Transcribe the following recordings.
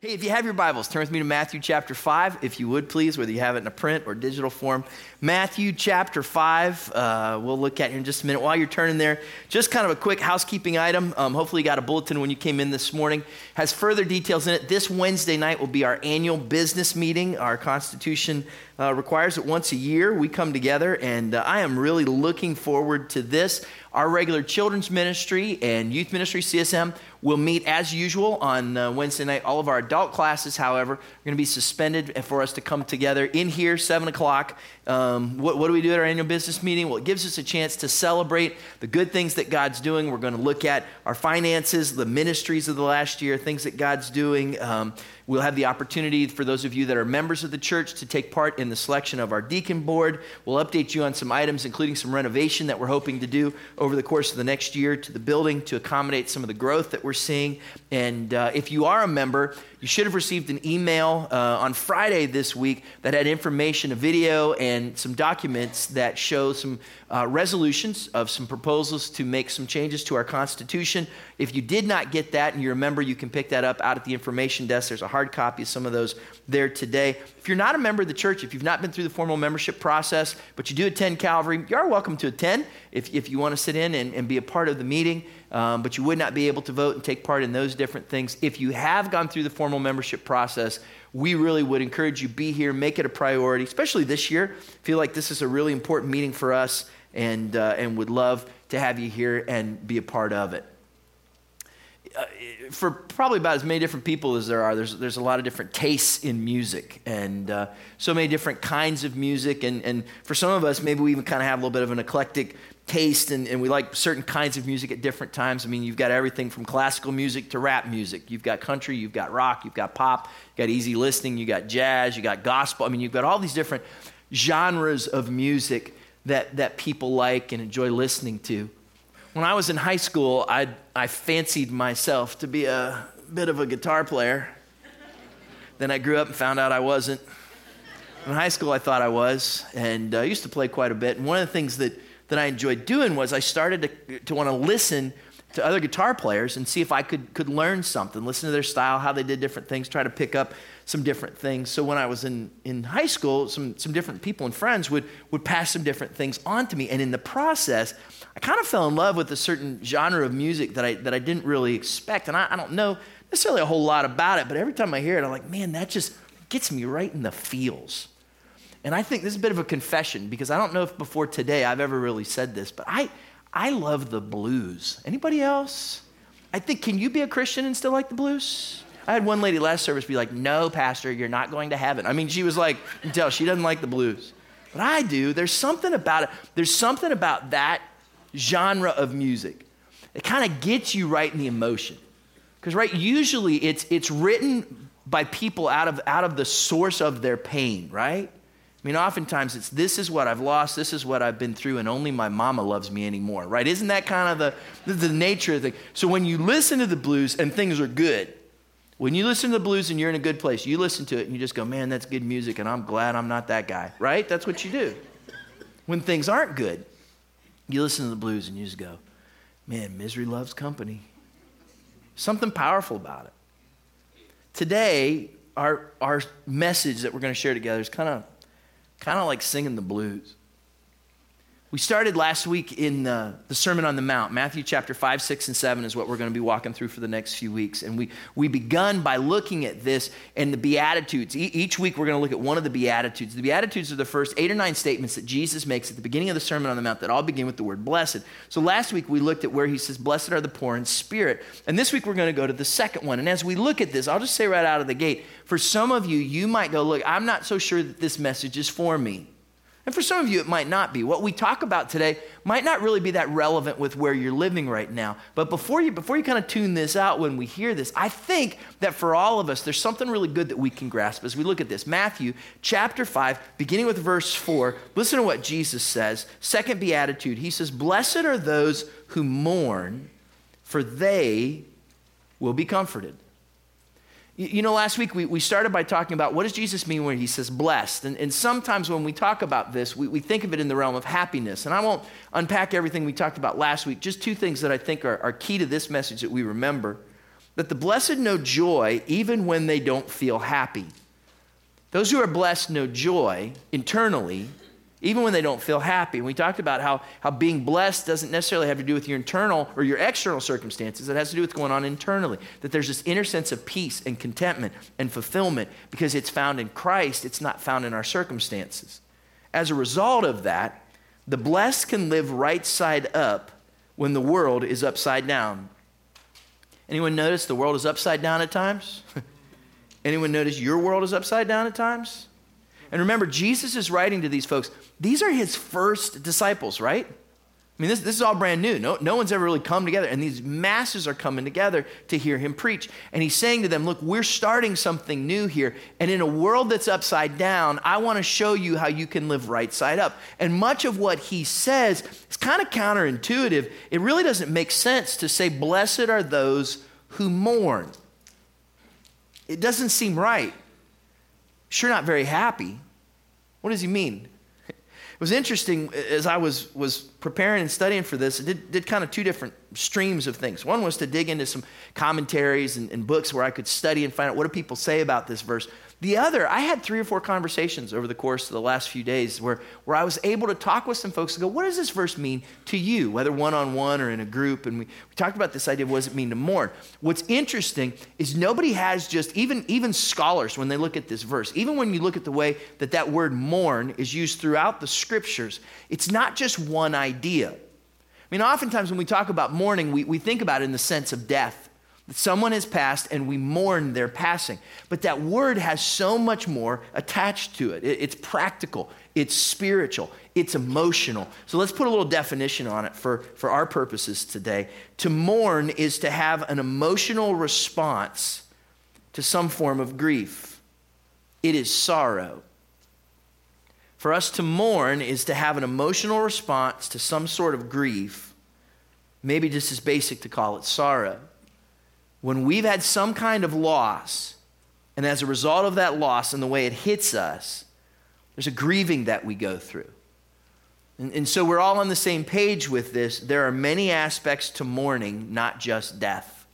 Hey, if you have your Bibles, turn with me to Matthew chapter 5, if you would please, whether you have it in a print or digital form. Matthew chapter 5, uh, we'll look at here in just a minute. While you're turning there, just kind of a quick housekeeping item. Um, hopefully, you got a bulletin when you came in this morning. Has further details in it. This Wednesday night will be our annual business meeting. Our Constitution uh, requires it once a year. We come together, and uh, I am really looking forward to this. Our regular children's ministry and youth ministry, CSM, will meet as usual on uh, Wednesday night. All of our adult classes, however, are going to be suspended for us to come together in here, 7 o'clock. Um, what, what, do we do at our annual business meeting? Well, it gives us a chance to celebrate the good things that God's doing. We're going to look at our finances, the ministries of the last year, things that God's doing. Um, We'll have the opportunity for those of you that are members of the church to take part in the selection of our deacon board. We'll update you on some items, including some renovation that we're hoping to do over the course of the next year to the building to accommodate some of the growth that we're seeing. And uh, if you are a member, you should have received an email uh, on Friday this week that had information, a video, and some documents that show some uh, resolutions of some proposals to make some changes to our Constitution. If you did not get that and you're a member, you can pick that up out at the information desk. There's a hard copy of some of those there today. If you're not a member of the church, if you've not been through the formal membership process, but you do attend Calvary, you are welcome to attend if, if you want to sit in and, and be a part of the meeting um, but you would not be able to vote and take part in those different things. If you have gone through the formal membership process, we really would encourage you be here, make it a priority, especially this year. Feel like this is a really important meeting for us, and uh, and would love to have you here and be a part of it. Uh, for probably about as many different people as there are, there's, there's a lot of different tastes in music and uh, so many different kinds of music. And, and for some of us, maybe we even kind of have a little bit of an eclectic taste and, and we like certain kinds of music at different times. I mean, you've got everything from classical music to rap music. You've got country, you've got rock, you've got pop, you've got easy listening, you've got jazz, you've got gospel. I mean, you've got all these different genres of music that, that people like and enjoy listening to. When I was in high school, I, I fancied myself to be a bit of a guitar player. Then I grew up and found out I wasn't. In high school, I thought I was, and uh, I used to play quite a bit. And one of the things that that I enjoyed doing was I started to, to want to listen to other guitar players and see if I could, could learn something, listen to their style, how they did different things, try to pick up some different things. So when I was in, in high school, some, some different people and friends would, would pass some different things on to me. And in the process, I kind of fell in love with a certain genre of music that I, that I didn't really expect. And I, I don't know necessarily a whole lot about it, but every time I hear it, I'm like, man, that just gets me right in the feels. And I think this is a bit of a confession because I don't know if before today I've ever really said this, but I, I love the blues. Anybody else? I think, can you be a Christian and still like the blues? I had one lady last service be like, No, Pastor, you're not going to heaven. I mean, she was like, you tell she doesn't like the blues. But I do. There's something about it. There's something about that genre of music. It kind of gets you right in the emotion. Because, right, usually it's, it's written by people out of, out of the source of their pain, right? I mean, oftentimes it's this is what I've lost, this is what I've been through, and only my mama loves me anymore, right? Isn't that kind of the, the nature of the? So when you listen to the blues and things are good, when you listen to the blues and you're in a good place, you listen to it and you just go, man, that's good music, and I'm glad I'm not that guy, right? That's what you do. When things aren't good, you listen to the blues and you just go, man, misery loves company. Something powerful about it. Today, our, our message that we're going to share together is kind of kind of like singing the blues. We started last week in the, the, Sermon on the Mount. Matthew chapter 5, 6, and 7 is what we're going to be walking through for the next few weeks. And we, we begun by looking at this and the Beatitudes. E- each week we're going to look at one of the Beatitudes. The Beatitudes are the first eight or nine statements that Jesus makes at the beginning of the Sermon on the Mount that all begin with the word blessed. So last week we looked at where he says, Blessed are the poor in spirit. And this week we're going to go to the second one. And as we look at this, I'll just say right out of the gate, for some of you, you might go, Look, I'm not so sure that this message is for me. And for some of you, it might not be. What we talk about today might not really be that relevant with where you're living right now. But before you, before you kind of tune this out when we hear this, I think that for all of us, there's something really good that we can grasp as we look at this. Matthew chapter 5, beginning with verse 4, listen to what Jesus says. Second beatitude, he says, Blessed are those who mourn, for they will be comforted. You know, last week we, we started by talking about what does Jesus mean when he says blessed? And, and sometimes when we talk about this, we, we think of it in the realm of happiness. And I won't unpack everything we talked about last week, just two things that I think are, are key to this message that we remember that the blessed know joy even when they don't feel happy. Those who are blessed know joy internally even when they don't feel happy. We talked about how, how being blessed doesn't necessarily have to do with your internal or your external circumstances. It has to do with going on internally. That there's this inner sense of peace and contentment and fulfillment because it's found in Christ, it's not found in our circumstances. As a result of that, the blessed can live right side up when the world is upside down. Anyone notice the world is upside down at times? Anyone notice your world is upside down at times? And remember, Jesus is writing to these folks. These are his first disciples, right? I mean, this, this is all brand new. No, no one's ever really come together. And these masses are coming together to hear him preach. And he's saying to them, Look, we're starting something new here. And in a world that's upside down, I want to show you how you can live right side up. And much of what he says is kind of counterintuitive. It really doesn't make sense to say, Blessed are those who mourn. It doesn't seem right sure not very happy. What does he mean? It was interesting as I was, was preparing and studying for this, I did, did kind of two different streams of things. One was to dig into some commentaries and, and books where I could study and find out what do people say about this verse. The other, I had three or four conversations over the course of the last few days where, where I was able to talk with some folks and go, what does this verse mean to you, whether one on one or in a group? And we, we talked about this idea of what does it mean to mourn. What's interesting is nobody has just, even, even scholars, when they look at this verse, even when you look at the way that that word mourn is used throughout the scriptures, it's not just one idea. I mean, oftentimes when we talk about mourning, we, we think about it in the sense of death Someone has passed and we mourn their passing. But that word has so much more attached to it. It's practical, it's spiritual, it's emotional. So let's put a little definition on it for, for our purposes today. To mourn is to have an emotional response to some form of grief, it is sorrow. For us to mourn is to have an emotional response to some sort of grief, maybe just as basic to call it sorrow when we've had some kind of loss, and as a result of that loss and the way it hits us, there's a grieving that we go through. And, and, so we're all on the same page with this. There are many aspects to mourning, not just death.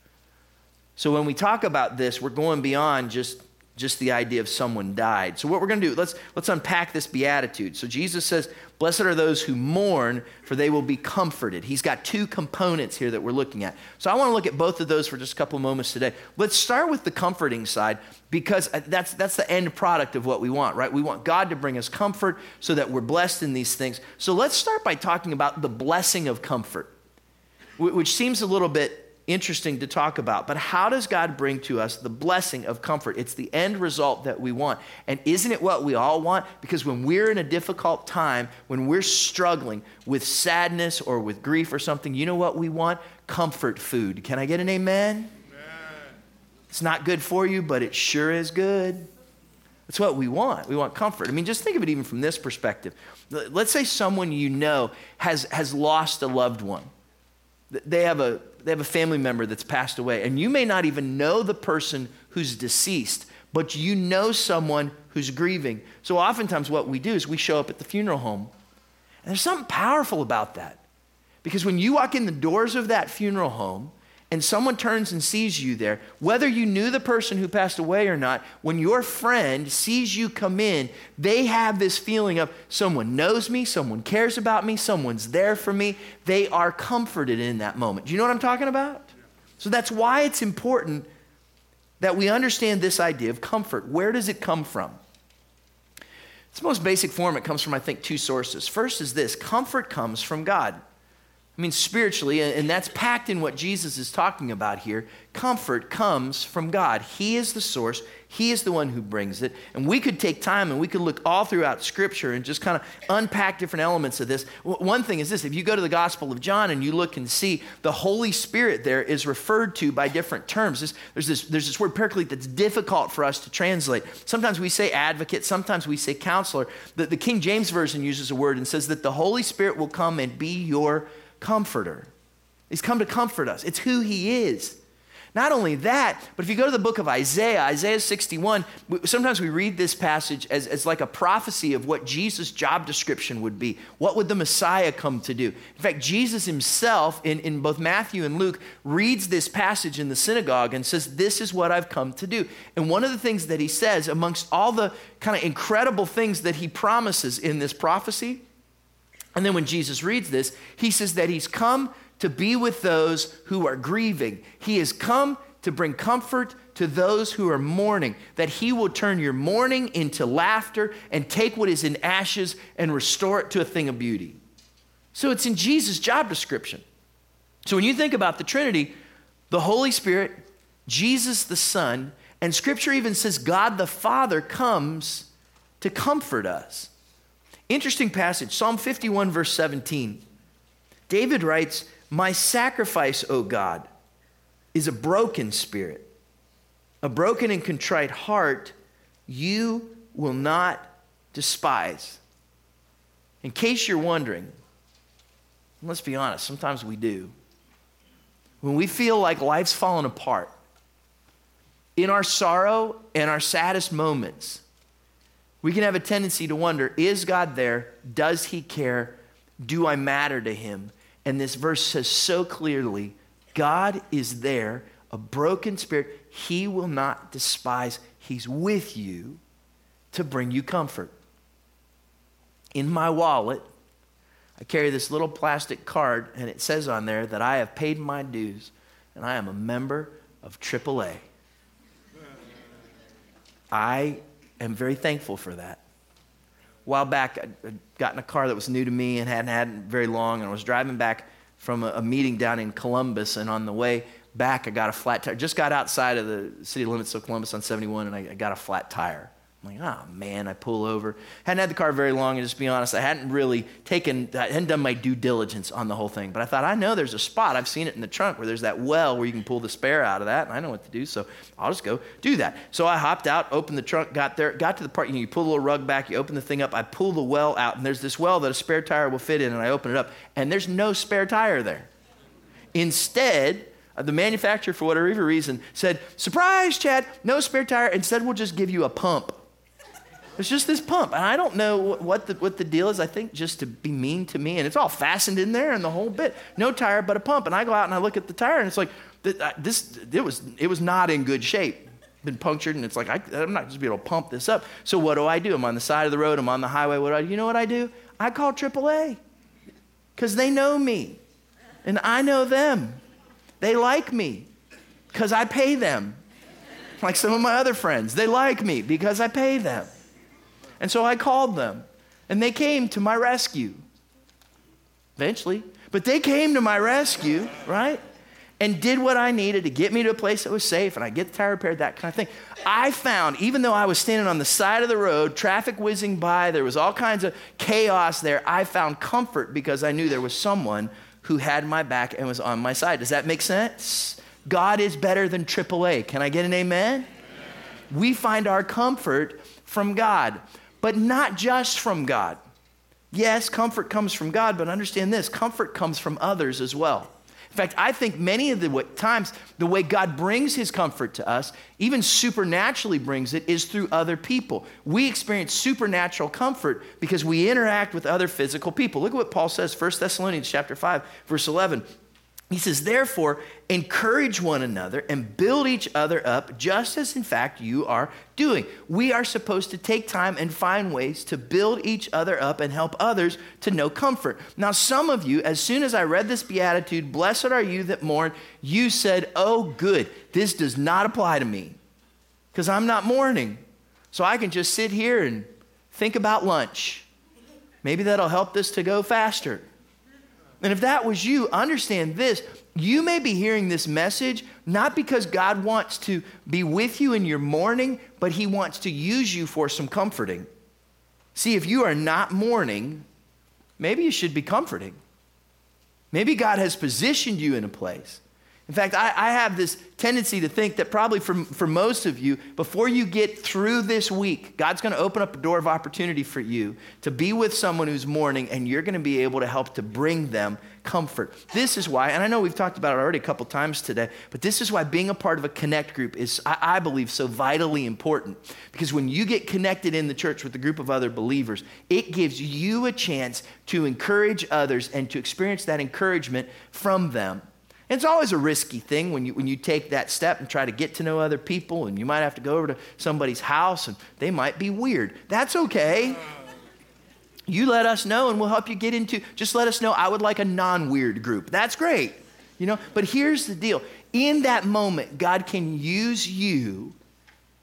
So when we talk about this, we're going beyond just just the idea of someone died. So what we're going to do, let's let's unpack this beatitude. So Jesus says, "Blessed are those who mourn, for they will be comforted." He's got two components here that we're looking at. So I want to look at both of those for just a couple moments today. Let's start with the comforting side because uh, that's that's the end product of what we want, right? We want God to bring us comfort so that we're blessed in these things. So let's start by talking about the blessing of comfort, which seems a little bit interesting to talk about. But how does God bring to us the blessing of comfort? It's the end result that we want. And isn't it what we all want? Because when we're in a difficult time, when we're struggling with sadness or with grief or something, you know what we want? Comfort food. Can I get an amen? amen. It's not good for you, but it sure is good. That's what we want. We want comfort. I mean, just think of it even from this perspective. Let's say someone you know has, has lost a loved one. They have a they have a family member that's passed away, and you may not even know the person who's deceased, but you know someone who's grieving. So oftentimes, what we do is we show up at the funeral home. And there's something powerful about that. Because when you walk in the doors of that funeral home, and someone turns and sees you there, whether you knew the person who passed away or not, when your friend sees you come in, they have this feeling of someone knows me, someone cares about me, someone's there for me. They are comforted in that moment. Do you know what I'm talking about? So that's why it's important that we understand this idea of comfort. Where does it come from? Its most basic form, it comes from, I think, two sources. First is this comfort comes from God. I mean, spiritually, and that's packed in what Jesus is talking about here. Comfort comes from God. He is the source, He is the one who brings it. And we could take time and we could look all throughout Scripture and just kind of unpack different elements of this. One thing is this if you go to the Gospel of John and you look and see the Holy Spirit there is referred to by different terms. There's this, there's this word paraclete that's difficult for us to translate. Sometimes we say advocate, sometimes we say counselor. The, the King James Version uses a word and says that the Holy Spirit will come and be your comforter. He's come to comfort us. It's who he is. Not only that, but if you go to the book of Isaiah, Isaiah 61, sometimes we read this passage as, as like a prophecy of what Jesus' job description would be. What would the Messiah come to do? In fact, Jesus himself, in, in both Matthew and Luke, reads this passage in the synagogue and says, This is what I've come to do. And one of the things that he says, amongst all the kind of incredible things that he promises in this prophecy, and then when Jesus reads this, he says that he's come to be with those who are grieving. He has come to bring comfort to those who are mourning, that he will turn your mourning into laughter and take what is in ashes and restore it to a thing of beauty. So it's in Jesus' job description. So when you think about the Trinity, the Holy Spirit, Jesus the Son, and Scripture even says God the Father comes to comfort us. Interesting passage, Psalm 51, verse 17. David writes, my sacrifice, O God, is a broken spirit. A broken and contrite heart you will not despise. In case you're wondering, let's be honest, sometimes we do. When we feel like life's fallen apart, in our sorrow and our saddest moments, we can have a tendency to wonder is God there? Does He care? Do I matter to Him? And this verse says so clearly God is there, a broken spirit. He will not despise. He's with you to bring you comfort. In my wallet, I carry this little plastic card, and it says on there that I have paid my dues and I am a member of AAA. I am very thankful for that A while back, I got in a car that was new to me and hadn't had very long, and I was driving back from a, meeting down in Columbus, and on the way back, I got a flat tire. Just got outside of the city limits of Columbus on 71, and I got a flat tire. I'm like, oh man, I pull over. Hadn't had the car very long, and just be honest, I hadn't really taken, I hadn't done my due diligence on the whole thing. But I thought, I know there's a spot. I've seen it in the trunk where there's that well where you can pull the spare out of that, and I know what to do, so I'll just go do that. So I hopped out, opened the trunk, got there, got to the part, you know, you pull the little rug back, you open the thing up, I pull the well out, and there's this well that a spare tire will fit in, and I open it up, and there's no spare tire there. Instead, uh, the manufacturer, for whatever reason, said, Surprise, Chad, no spare tire. Instead, we'll just give you a pump. It's just this pump. And I don't know what the, what the deal is. I think just to be mean to me. And it's all fastened in there and the whole bit. No tire, but a pump. And I go out and I look at the tire and it's like, this, it was, it was not in good shape. Been punctured and it's like, I, am not just be able to pump this up. So what do I do? I'm on the side of the road. I'm on the highway. What do I do? You know what I do? I call AAA because they know me and I know them. They like me because I pay them. Like some of my other friends, they like me because I pay them. And so I called them, and they came to my rescue. Eventually. But they came to my rescue, right? And did what I needed to get me to a place that was safe, and I get the tire repaired, that kind of thing. I found, even though I was standing on the side of the road, traffic whizzing by, there was all kinds of chaos there, I found comfort because I knew there was someone who had my back and was on my side. Does that make sense? God is better than AAA. Can I get an amen? amen. We find our comfort from God but not just from God. Yes, comfort comes from God, but understand this comfort comes from others as well. In fact, I think many of the times the way God brings his comfort to us, even supernaturally brings it, is through other people. We experience supernatural comfort because we interact with other physical people. Look at what Paul says, 1 Thessalonians chapter 5, verse 11. He says, therefore, encourage one another and build each other up, just as in fact you are doing. We are supposed to take time and find ways to build each other up and help others to know comfort. Now, some of you, as soon as I read this beatitude, blessed are you that mourn, you said, oh, good, this does not apply to me because I'm not mourning. So I can just sit here and think about lunch. Maybe that'll help this to go faster. And if that was you, understand this. You may be hearing this message not because God wants to be with you in your mourning, but He wants to use you for some comforting. See, if you are not mourning, maybe you should be comforting. Maybe God has positioned you in a place. In fact, I, I, have this tendency to think that probably for, for most of you, before you get through this week, God's going to open up a door of opportunity for you to be with someone who's mourning, and you're going to be able to help to bring them comfort. This is why, and I know we've talked about it already a couple times today, but this is why being a part of a connect group is, I, I believe, so vitally important. Because when you get connected in the church with a group of other believers, it gives you a chance to encourage others and to experience that encouragement from them. It's always a risky thing when you, when you take that step and try to get to know other people, and you might have to go over to somebody's house and they might be weird. That's okay. You let us know and we'll help you get into, just let us know I would like a non weird group. That's great. You know, but here's the deal in that moment, God can use you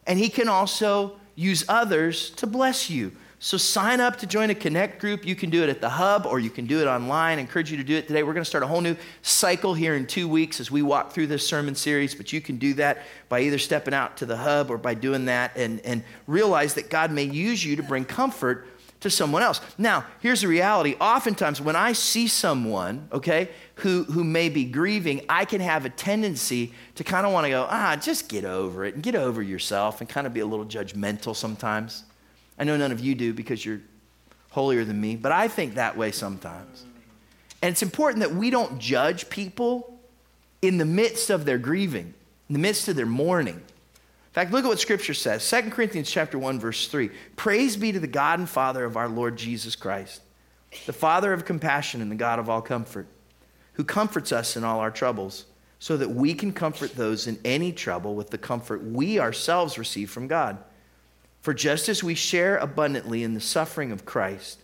and He can also use others to bless you. So sign up to join a Connect group. You can do it at the hub or you can do it online. I encourage you to do it today. We're going to start a whole new cycle here in two weeks as we walk through this sermon series, but you can do that by either stepping out to the hub or by doing that and, and realize that God may use you to bring comfort to someone else. Now, here's the reality. Oftentimes, when I see someone, okay, who, who may be grieving, I can have a tendency to kind of want to go, ah, just get over it and get over yourself and kind of be a little judgmental sometimes. I know none of you do because you're holier than me, but I think that way sometimes. And it's important that we don't judge people in the midst of their grieving, in the midst of their mourning. In fact, look at what scripture says. 2 Corinthians chapter 1 verse 3. Praise be to the God and Father of our Lord Jesus Christ, the Father of compassion and the God of all comfort, who comforts us in all our troubles, so that we can comfort those in any trouble with the comfort we ourselves receive from God. For just as we share abundantly in the suffering of Christ,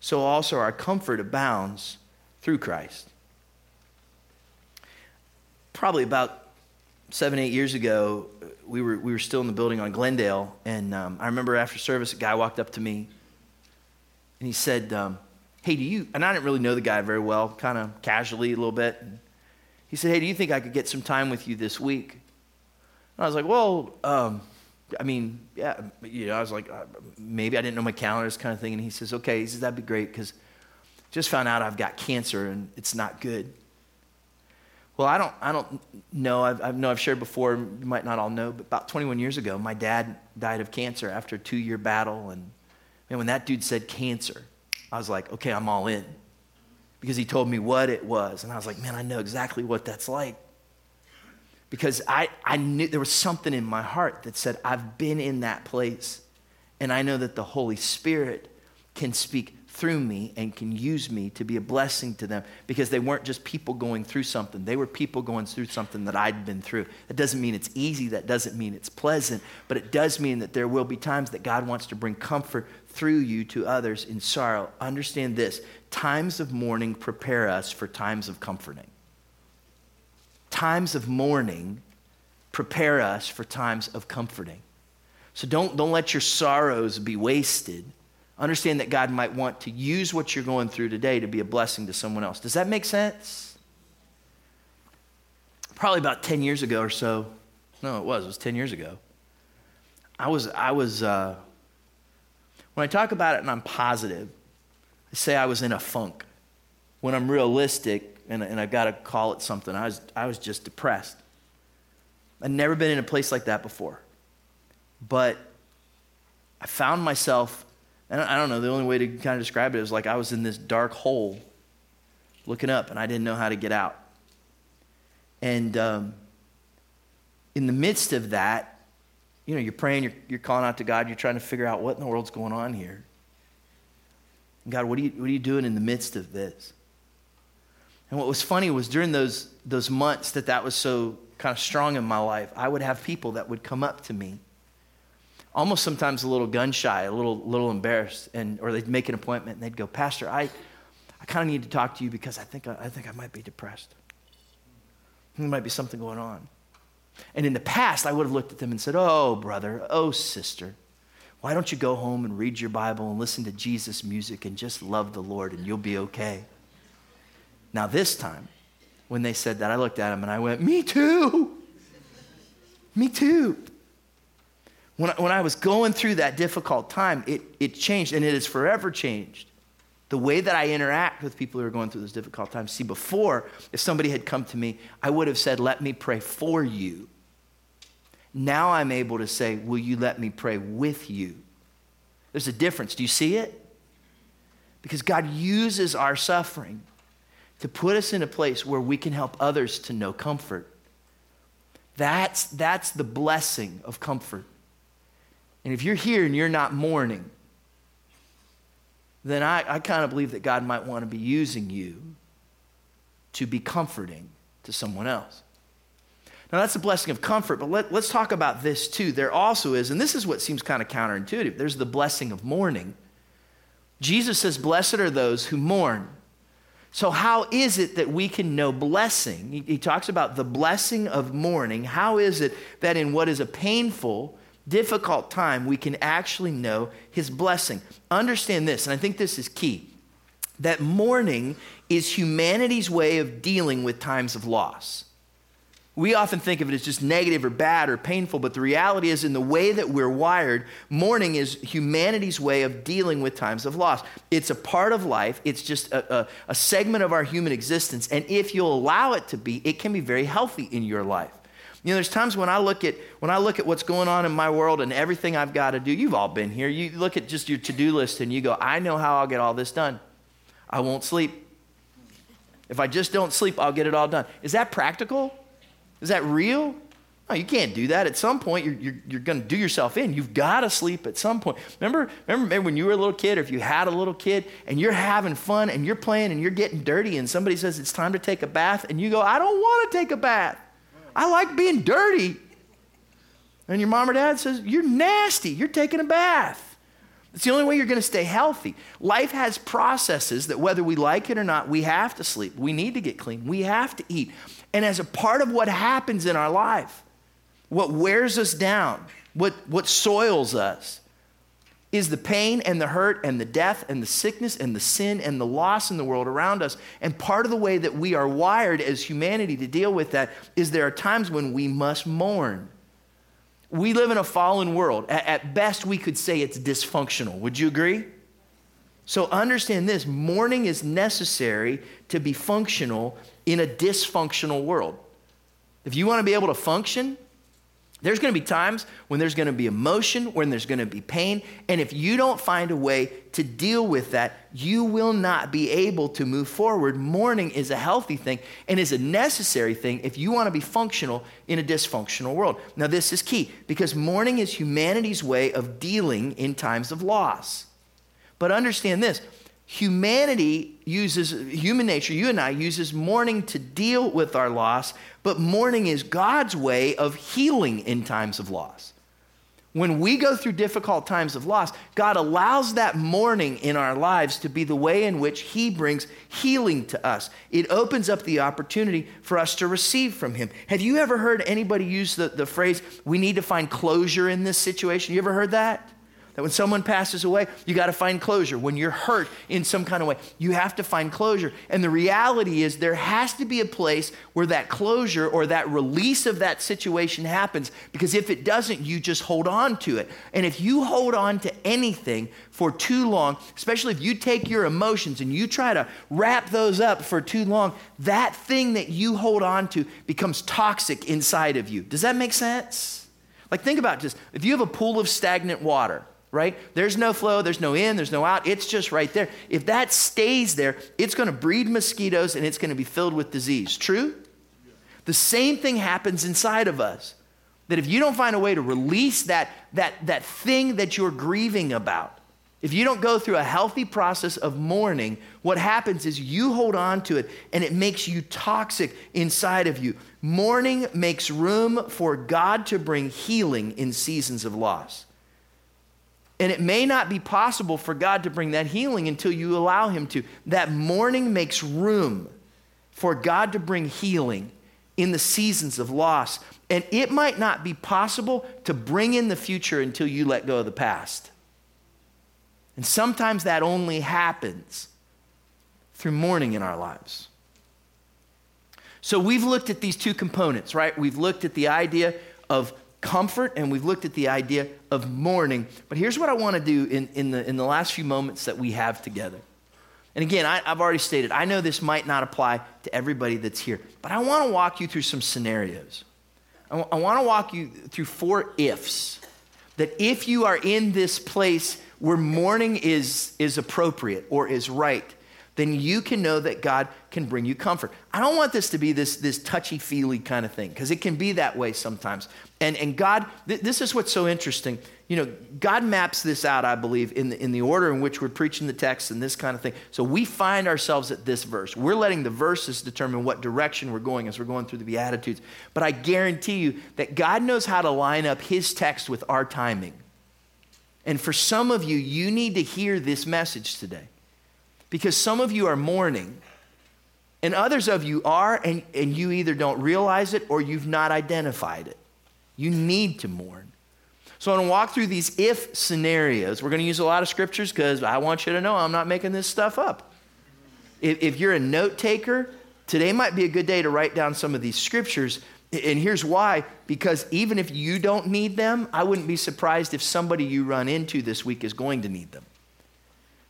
so also our comfort abounds through Christ. Probably about seven, eight years ago, we were, we were still in the building on Glendale, and um, I remember after service, a guy walked up to me, and he said, um, Hey, do you, and I didn't really know the guy very well, kind of casually a little bit. He said, Hey, do you think I could get some time with you this week? And I was like, Well, um, I mean, yeah, you know, I was like, uh, maybe I didn't know my calendar, this kind of thing. And he says, okay. He says, that'd be great because just found out I've got cancer and it's not good. Well, I don't, I don't know. I've, I know I've shared before, you might not all know, but about 21 years ago, my dad died of cancer after a two year battle. And man, when that dude said cancer, I was like, okay, I'm all in. Because he told me what it was. And I was like, man, I know exactly what that's like because I, I knew there was something in my heart that said, I've been in that place. And I know that the Holy Spirit can speak through me and can use me to be a blessing to them because they weren't just people going through something. They were people going through something that I'd been through. That doesn't mean it's easy, that doesn't mean it's pleasant, but it does mean that there will be times that God wants to bring comfort through you to others in sorrow. Understand this times of mourning prepare us for times of comforting times of mourning prepare us for times of comforting. So don't, don't let your sorrows be wasted. Understand that God might want to use what you're going through today to be a blessing to someone else. Does that make sense? Probably about 10 years ago or so. No, it was. It was 10 years ago. I was, I was, uh, when I talk about it and I'm positive, I say I was in a funk. When I'm realistic, and, and I've got to call it something. I was, I was just depressed. I'd never been in a place like that before. But I found myself, and I don't know, the only way to kind of describe it is like I was in this dark hole looking up and I didn't know how to get out. And um, in the midst of that, you know, you're praying, you're, you're calling out to God, you're trying to figure out what in the world's going on here. God, what are you, what are you doing in the midst of this? And what was funny was during those, those months that that was so kind of strong in my life, I would have people that would come up to me, almost sometimes a little gun shy, a little, little embarrassed, and, or they'd make an appointment and they'd go, Pastor, I, I kind of need to talk to you because I think I, I think I might be depressed. There might be something going on. And in the past, I would have looked at them and said, Oh, brother, oh, sister, why don't you go home and read your Bible and listen to Jesus music and just love the Lord and you'll be okay? Now, this time, when they said that, I looked at him and I went, Me too. Me too. When I, when I was going through that difficult time, it, it changed and it has forever changed. the way that I interact with people who are going through those difficult times. See, before, if somebody had come to me, I would have said, Let me pray for you. Now I'm able to say, Will you let me pray with you? There's a difference. Do you see it? Because God uses our suffering to put us in a place where we can help others to know comfort. That's, that's the blessing of comfort. And if you're here and you're not mourning, then I, I kind of believe that God might want to be using you to be comforting to someone else. Now, that's the blessing of comfort, but let, us talk about this too. There also is, and this is what seems kind of counterintuitive there's the blessing of mourning. Jesus says, Blessed are those who mourn. So, how is it that we can know blessing? He, talks about the blessing of mourning. How is it that in what is a painful, difficult time, we can actually know his blessing? Understand this, and I think this is key that mourning is humanity's way of dealing with times of loss. We often think of it as just negative or bad or painful, but the reality is, in the way that we're wired, mourning is humanity's way of dealing with times of loss. It's a part of life, it's just a, a, a, segment of our human existence. And if you'll allow it to be, it can be very healthy in your life. You know, there's times when I look at when I look at what's going on in my world and everything I've got to do. You've all been here. You look at just your to-do list and you go, I know how I'll get all this done. I won't sleep. If I just don't sleep, I'll get it all done. Is that practical? Is that real? No, you can't do that. At some point, you're, you're, you're going to do yourself in. You've got to sleep at some point. Remember, remember, remember when you were a little kid, or if you had a little kid, and you're having fun, and you're playing, and you're getting dirty, and somebody says it's time to take a bath, and you go, I don't want to take a bath. I like being dirty. And your mom or dad says, You're nasty. You're taking a bath. It's the only way you're going to stay healthy. Life has processes that, whether we like it or not, we have to sleep. We need to get clean. We have to eat. And as a part of what happens in our life, what wears us down, what, what soils us, is the pain and the hurt and the death and the sickness and the sin and the loss in the world around us. And part of the way that we are wired as humanity to deal with that is there are times when we must mourn. We live in a fallen world. At, at best, we could say it's dysfunctional. Would you agree? So understand this mourning is necessary to be functional in a dysfunctional world. If you want to be able to function, there's going to be times when there's going to be emotion, when there's going to be pain, and if you don't find a way to deal with that, you will not be able to move forward. Mourning is a healthy thing and is a necessary thing if you want to be functional in a dysfunctional world. Now, this is key because mourning is humanity's way of dealing in times of loss. But understand this humanity uses, human nature, you and I, uses mourning to deal with our loss, but mourning is God's way of healing in times of loss. When we go through difficult times of loss, God allows that mourning in our lives to be the way in which He brings healing to us. It opens up the opportunity for us to receive from Him. Have you ever heard anybody use the, the phrase, we need to find closure in this situation? You ever heard that? That when someone passes away, you got to find closure. When you're hurt in some kind of way, you have to find closure. And the reality is, there has to be a place where that closure or that release of that situation happens. Because if it doesn't, you just hold on to it. And if you hold on to anything for too long, especially if you take your emotions and you try to wrap those up for too long, that thing that you hold on to becomes toxic inside of you. Does that make sense? Like, think about just if you have a pool of stagnant water, right? There's no flow, there's no in, there's no out. It's just right there. If that stays there, it's going to breed mosquitoes and it's going to be filled with disease. True? The same thing happens inside of us. That if you don't find a way to release that, that, that thing that you're grieving about, if you don't go through a healthy process of mourning, what happens is you hold on to it and it makes you toxic inside of you. Mourning makes room for God to bring healing in seasons of loss. And it may not be possible for God to bring that healing until you allow Him to. That mourning makes room for God to bring healing in the seasons of loss. And it might not be possible to bring in the future until you let go of the past. And sometimes that only happens through mourning in our lives. So we've looked at these two components, right? We've looked at the idea of comfort and we've looked at the idea of mourning. But here's what I want to do in, in, the, in the last few moments that we have together And again, I, have already stated, I know this might not apply to everybody that's here, but I want to walk you through some scenarios. I, w- I want to walk you through four ifs. That if you are in this place where mourning is, is appropriate or is right, then you can know that God can bring you comfort. I don't want this to be this, this touchy feely kind of thing, because it can be that way sometimes. And, and God, th- this is what's so interesting. You know, God maps this out, I believe, in the, in the order in which we're preaching the text and this kind of thing. So we find ourselves at this verse. We're letting the verses determine what direction we're going as we're going through the Beatitudes. But I guarantee you that God knows how to line up his text with our timing. And for some of you, you need to hear this message today because some of you are mourning, and others of you are, and, and you either don't realize it or you've not identified it. You need to mourn. So I'm going to walk through these if scenarios. We're going to use a lot of scriptures because I want you to know I'm not making this stuff up. If, if you're a note taker, today might be a good day to write down some of these scriptures. And here's why because even if you don't need them, I wouldn't be surprised if somebody you run into this week is going to need them.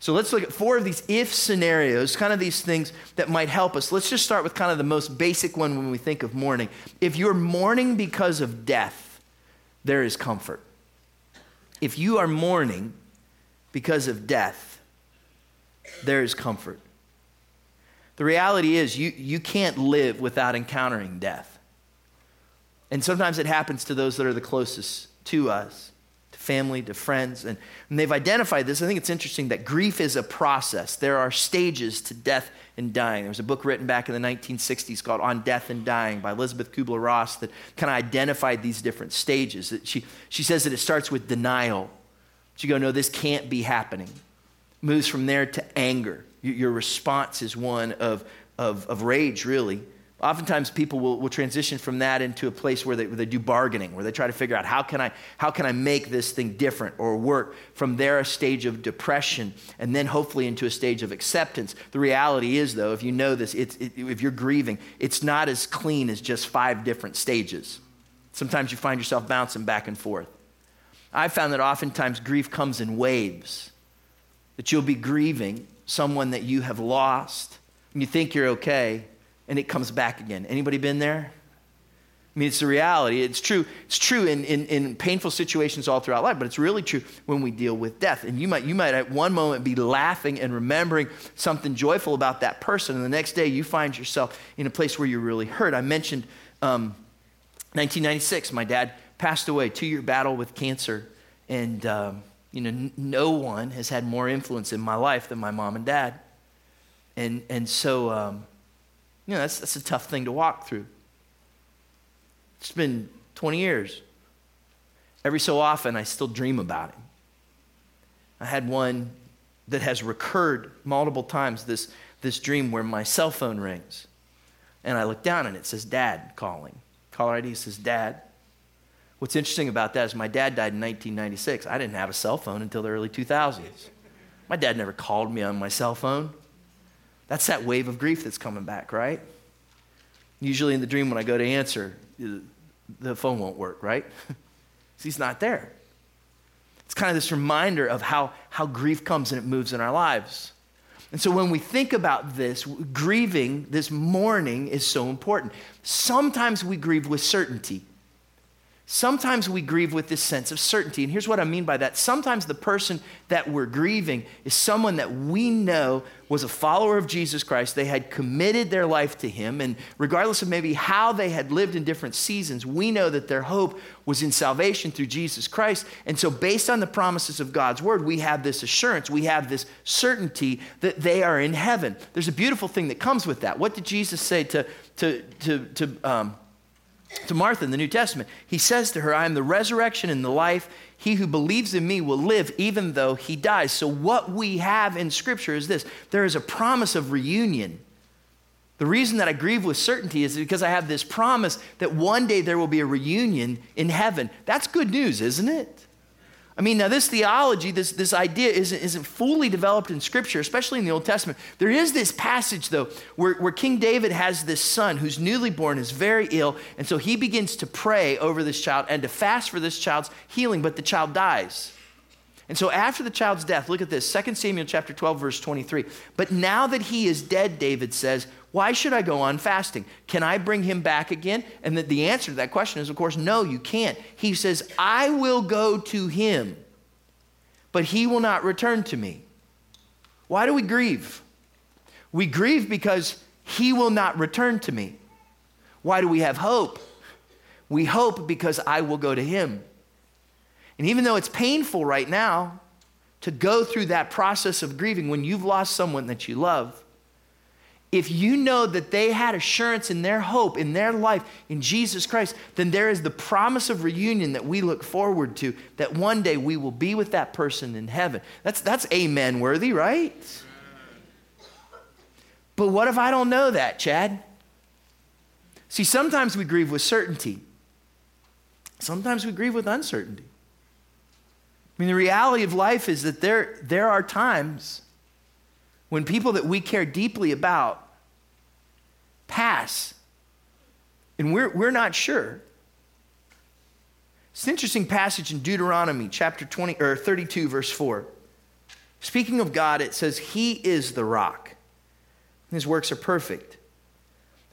So let's look at four of these if scenarios, kind of these things that might help us. Let's just start with kind of the most basic one when we think of mourning. If you're mourning because of death, there is comfort. If you are mourning because of death, there is comfort. The reality is, you, you can't live without encountering death. And sometimes it happens to those that are the closest to us family to friends. And, and they've identified this. I think it's interesting that grief is a process. There are stages to death and dying. There was a book written back in the 1960s called On Death and Dying by Elisabeth Kubler Ross that kind of identified these different stages. She, she says that it starts with denial. She go, no, this can't be happening. Moves from there to anger. Your response is one of, of, of rage, really. Oftentimes, people will, will transition from that into a place where they, where they do bargaining, where they try to figure out how can, I, how can I make this thing different or work. From there, a stage of depression, and then hopefully into a stage of acceptance. The reality is, though, if you know this, it, if you're grieving, it's not as clean as just five different stages. Sometimes you find yourself bouncing back and forth. I've found that oftentimes grief comes in waves, that you'll be grieving someone that you have lost, and you think you're okay and it comes back again. Anybody been there? I mean, it's the reality. It's true. It's true in, in, in, painful situations all throughout life, but it's really true when we deal with death. And you might, you might at one moment be laughing and remembering something joyful about that person, and the next day you find yourself in a place where you're really hurt. I mentioned um, 1996. My dad passed away, two-year battle with cancer, and um, you know, n- no one has had more influence in my life than my mom and dad. And and so. Um, you know, that's, that's a tough thing to walk through. It's been 20 years. Every so often, I still dream about him. I had one that has recurred multiple times this, this dream where my cell phone rings. And I look down and it says, Dad calling. Caller ID says, Dad. What's interesting about that is my dad died in 1996. I didn't have a cell phone until the early 2000s. My dad never called me on my cell phone. That's that wave of grief that's coming back, right? Usually in the dream, when I go to answer, the phone won't work, right? He's not there. It's kind of this reminder of how, how grief comes and it moves in our lives. And so when we think about this, grieving, this mourning is so important. Sometimes we grieve with certainty. Sometimes we grieve with this sense of certainty. And here's what I mean by that. Sometimes the person that we're grieving is someone that we know was a follower of Jesus Christ. They had committed their life to Him. And regardless of maybe how they had lived in different seasons, we know that their hope was in salvation through Jesus Christ. And so, based on the promises of God's word, we have this assurance, we have this certainty that they are in heaven. There's a beautiful thing that comes with that. What did Jesus say to, to, to, to um, to Martha in the New Testament. He says to her, I am the resurrection and the life. He who believes in me will live even though he dies. So, what we have in Scripture is this there is a promise of reunion. The reason that I grieve with certainty is because I have this promise that one day there will be a reunion in heaven. That's good news, isn't it? I mean, now this theology, this, this idea isn't, isn't fully developed in Scripture, especially in the Old Testament. There is this passage, though, where, where King David has this son who's newly born, is very ill, and so he begins to pray over this child and to fast for this child's healing, but the child dies. And so after the child's death, look at this 2 Samuel chapter 12, verse 23. But now that he is dead, David says, Why should I go on fasting? Can I bring him back again? And the, the answer to that question is, of course, no, you can't. He says, I will go to him, but he will not return to me. Why do we grieve? We grieve because he will not return to me. Why do we have hope? We hope because I will go to him. And even though it's painful right now to go through that process of grieving when you've lost someone that you love, if you know that they had assurance in their hope, in their life, in Jesus Christ, then there is the promise of reunion that we look forward to, that one day we will be with that person in heaven. That's, that's amen worthy, right? But what if I don't know that, Chad? See, sometimes we grieve with certainty, sometimes we grieve with uncertainty. I mean, the reality of life is that there, there are times when people that we care deeply about pass, and we're, we're not sure. It's an interesting passage in Deuteronomy chapter 20 or 32 verse 4. Speaking of God, it says he is the rock. His works are perfect.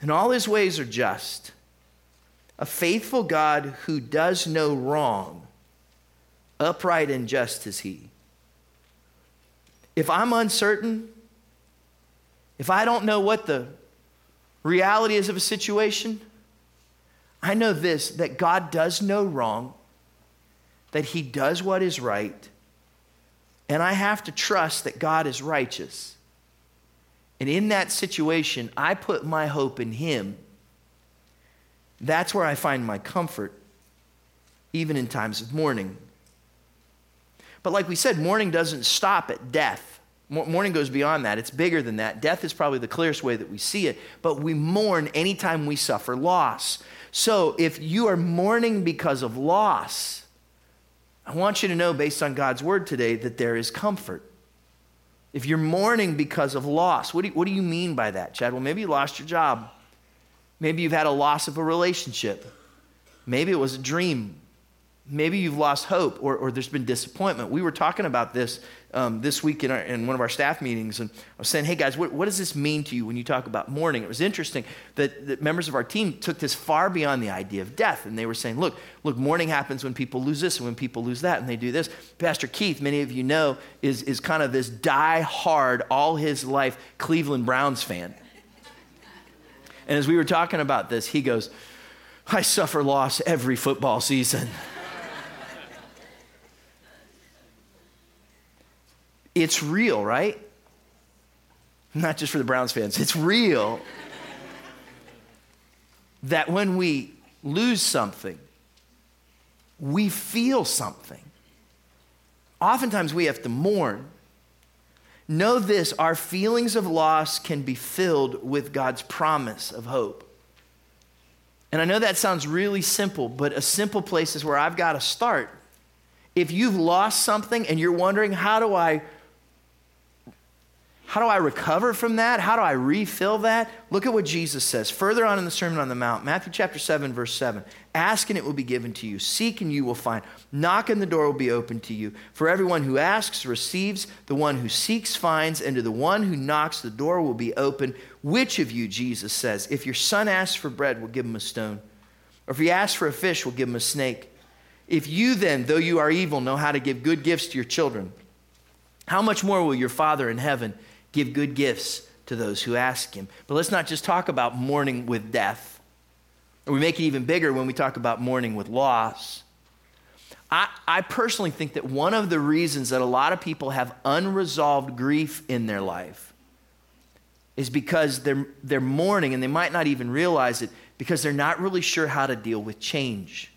And all his ways are just. A faithful God who does no wrong Upright and just is he. If I'm uncertain, if I don't know what the reality is of a situation, I know this that God does no wrong, that he does what is right, and I have to trust that God is righteous. And in that situation, I put my hope in him. That's where I find my comfort, even in times of mourning. But like we said, mourning doesn't stop at death. Mourning goes beyond that. It's bigger than that. Death is probably the clearest way that we see it, but we mourn anytime we suffer loss. So if you are mourning because of loss, I want you to know, based on God's word today, that there is comfort. If you're mourning because of loss, what do you, what do you mean by that, Chad? Well, maybe you lost your job. Maybe you've had a loss of a relationship. Maybe it was a dream maybe you've lost hope or, or there's been disappointment. We were talking about this um, this week in, our, in, one of our staff meetings, and I was saying, hey guys, what, what, does this mean to you when you talk about mourning? It was interesting that, that members of our team took this far beyond the idea of death, and they were saying, look, look, mourning happens when people lose this and when people lose that, and they do this. Pastor Keith, many of you know, is, is kind of this die hard, all his life Cleveland Browns fan. And as we were talking about this, he goes, I suffer loss every football season. It's real, right? Not just for the Browns fans, it's real that when we lose something, we feel something. Oftentimes we have to mourn. Know this our feelings of loss can be filled with God's promise of hope. And I know that sounds really simple, but a simple place is where I've got to start. If you've lost something and you're wondering, how do I how do I recover from that? How do I refill that? Look at what Jesus says further on in the Sermon on the Mount, Matthew chapter 7, verse 7. Ask and it will be given to you. Seek and you will find. Knock and the door will be opened to you. For everyone who asks receives, the one who seeks finds, and to the one who knocks the door will be open. Which of you, Jesus says, if your son asks for bread, will give him a stone? Or if he asks for a fish, will give him a snake? If you then, though you are evil, know how to give good gifts to your children, how much more will your Father in heaven? Give good gifts to those who ask him. But let's not just talk about mourning with death. We make it even bigger when we talk about mourning with loss. I, I personally think that one of the reasons that a lot of people have unresolved grief in their life is because they're, they're mourning and they might not even realize it because they're not really sure how to deal with change.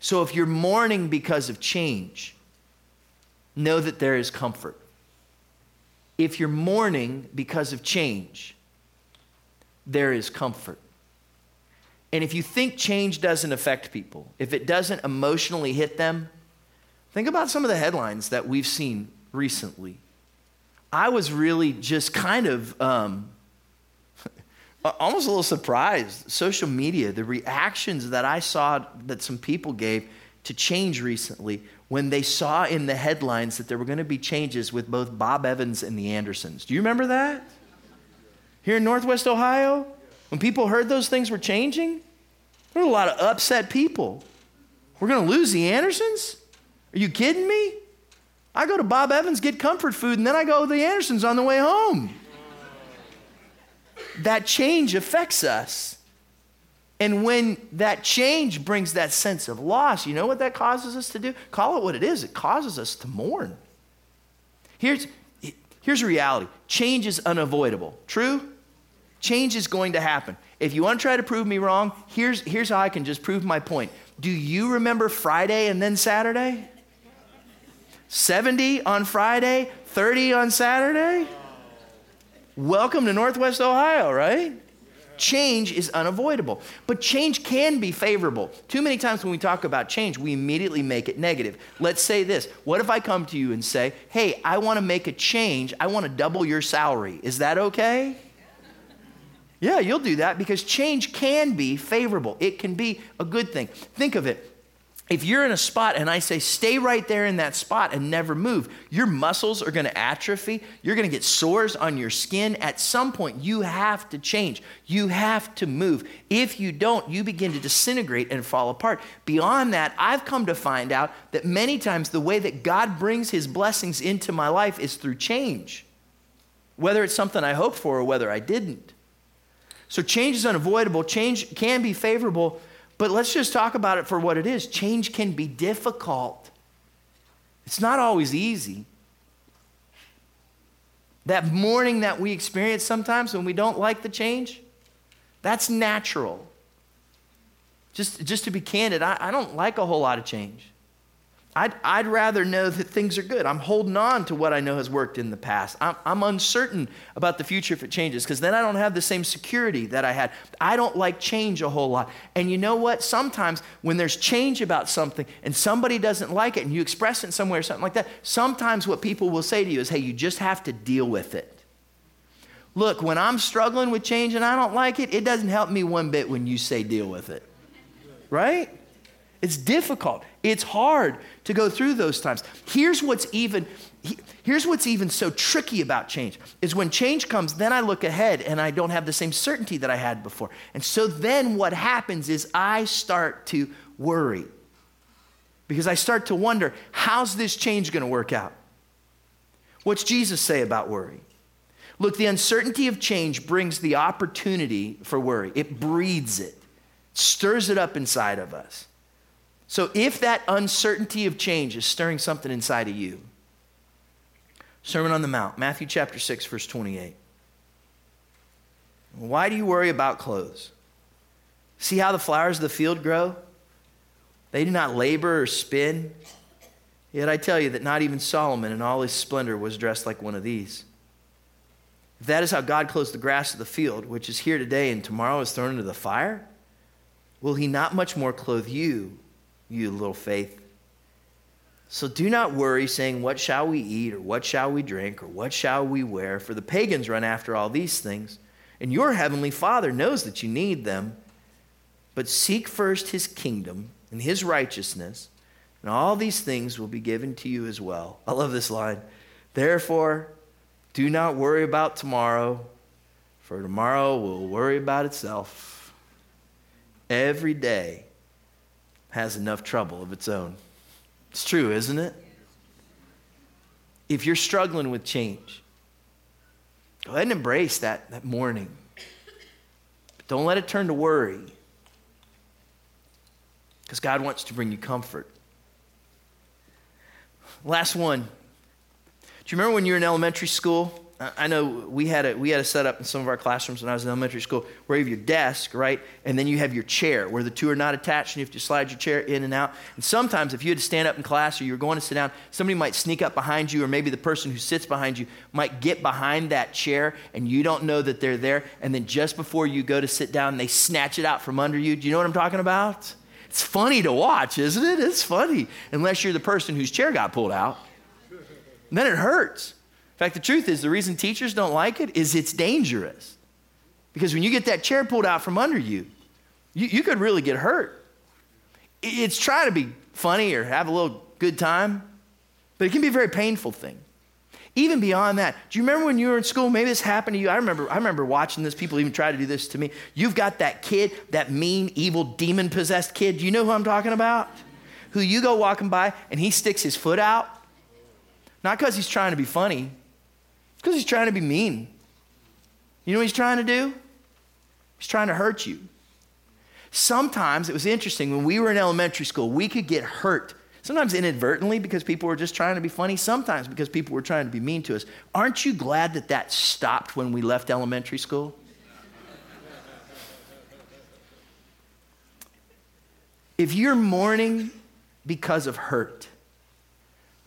So if you're mourning because of change, know that there is comfort if you're mourning because of change, there is comfort. And if you think change doesn't affect people, if it doesn't emotionally hit them, think about some of the headlines that we've seen recently. I was really just kind of um, almost a little surprised. Social media, the reactions that I saw that some people gave to change recently when they saw in the headlines that there were going to be changes with both Bob Evans and the Andersons. Do you remember that? Here in Northwest Ohio, when people heard those things were changing, there were a lot of upset people. We're going to lose the Andersons? Are you kidding me? I go to Bob Evans, get comfort food, and then I go to the Andersons on the way home. That change affects us. And when that change brings that sense of loss, you know what that causes us to do? Call it what it is it causes us to mourn. Here's, here's reality change is unavoidable. True? Change is going to happen. If you want to try to prove me wrong, here's, here's how I can just prove my point. Do you remember Friday and then Saturday? 70 on Friday, 30 on Saturday? Welcome to Northwest Ohio, right? Change is unavoidable, but change can be favorable. Too many times when we talk about change, we immediately make it negative. Let's say this What if I come to you and say, Hey, I want to make a change, I want to double your salary? Is that okay? Yeah, you'll do that because change can be favorable. It can be a good thing. Think of it if you're in a spot and I say, stay right there in that spot and never move, your muscles are going to atrophy. You're going to get sores on your skin. At some point, you have to change. You have to move. If you don't, you begin to disintegrate and fall apart. Beyond that, I've come to find out that many times the way that God brings his blessings into my life is through change, whether it's something I hoped for or whether I didn't. So change is unavoidable, change can be favorable but let's just talk about it for what it is. Change can be difficult, it's not always easy. That mourning that we experience sometimes when we don't like the change, that's natural. Just, just to be candid, I, I don't like a whole lot of change. I'd, I'd rather know that things are good. I'm holding on to what I know has worked in the past. I'm, I'm uncertain about the future if it changes because then I don't have the same security that I had. I don't like change a whole lot. And you know what? Sometimes when there's change about something and somebody doesn't like it and you express it somewhere or something like that, sometimes what people will say to you is, hey, you just have to deal with it. Look, when I'm struggling with change and I don't like it, it doesn't help me one bit when you say deal with it. Right? It's difficult. It's hard to go through those times. Here's what's even here's what's even so tricky about change is when change comes then I look ahead and I don't have the same certainty that I had before. And so then what happens is I start to worry. Because I start to wonder, how's this change going to work out? What's Jesus say about worry? Look, the uncertainty of change brings the opportunity for worry. It breeds it, stirs it up inside of us. So if that uncertainty of change is stirring something inside of you, Sermon on the Mount, Matthew chapter 6, verse 28. Why do you worry about clothes? See how the flowers of the field grow? They do not labor or spin. Yet I tell you that not even Solomon in all his splendor was dressed like one of these. If that is how God clothes the grass of the field, which is here today and tomorrow is thrown into the fire, will he not much more clothe you, you little faith. So do not worry, saying, What shall we eat, or what shall we drink, or what shall we wear? For the pagans run after all these things, and your heavenly Father knows that you need them. But seek first his kingdom and his righteousness, and all these things will be given to you as well. I love this line. Therefore, do not worry about tomorrow, for tomorrow will worry about itself. Every day has enough trouble of its own. It's true, isn't it? If you're struggling with change, go ahead and embrace that, that mourning. But don't let it turn to worry. Because God wants to bring you comfort. Last one. Do you remember when you were in elementary school I know we had a we had a setup in some of our classrooms when I was in elementary school where you have your desk, right, and then you have your chair where the two are not attached, and you have to slide your chair in and out. And sometimes, if you had to stand up in class or you were going to sit down, somebody might sneak up behind you, or maybe the person who sits behind you might get behind that chair, and you don't know that they're there. And then just before you go to sit down, they snatch it out from under you. Do you know what I'm talking about? It's funny to watch, isn't it? It's funny, unless you're the person whose chair got pulled out. And then it hurts. In fact, the truth is, the reason teachers don't like it is it's dangerous. Because when you get that chair pulled out from under you, you, you could really get hurt. It's trying to be funny or have a little good time, but it can be a very painful thing. Even beyond that, do you remember when you were in school? Maybe this happened to you. I remember, I remember watching this. People even try to do this to me. You've got that kid, that mean, evil, demon possessed kid. Do you know who I'm talking about? Who you go walking by and he sticks his foot out. Not because he's trying to be funny, because he's trying to be mean. You know what he's trying to do? He's trying to hurt you. Sometimes it was interesting when we were in elementary school, we could get hurt Sometimes inadvertently because people were just trying to be funny, sometimes because people were trying to be mean to us. Aren't you glad that that stopped when we left elementary school? If you're mourning because of hurt,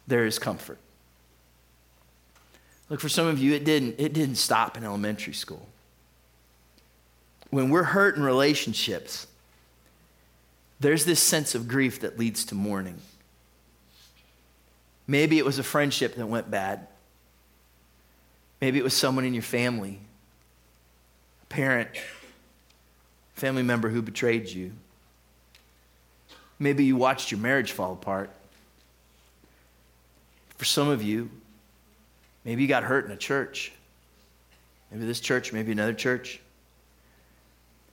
there is comfort. Look, for some of you, it didn't, it didn't stop in elementary school. When we're hurt in relationships, there's this sense of grief that leads to mourning. Maybe it was a friendship that went bad. Maybe it was someone in your family, a parent, family member who betrayed you. Maybe you watched your marriage fall apart. For some of you, maybe you got hurt in a church. Maybe this church, maybe another church.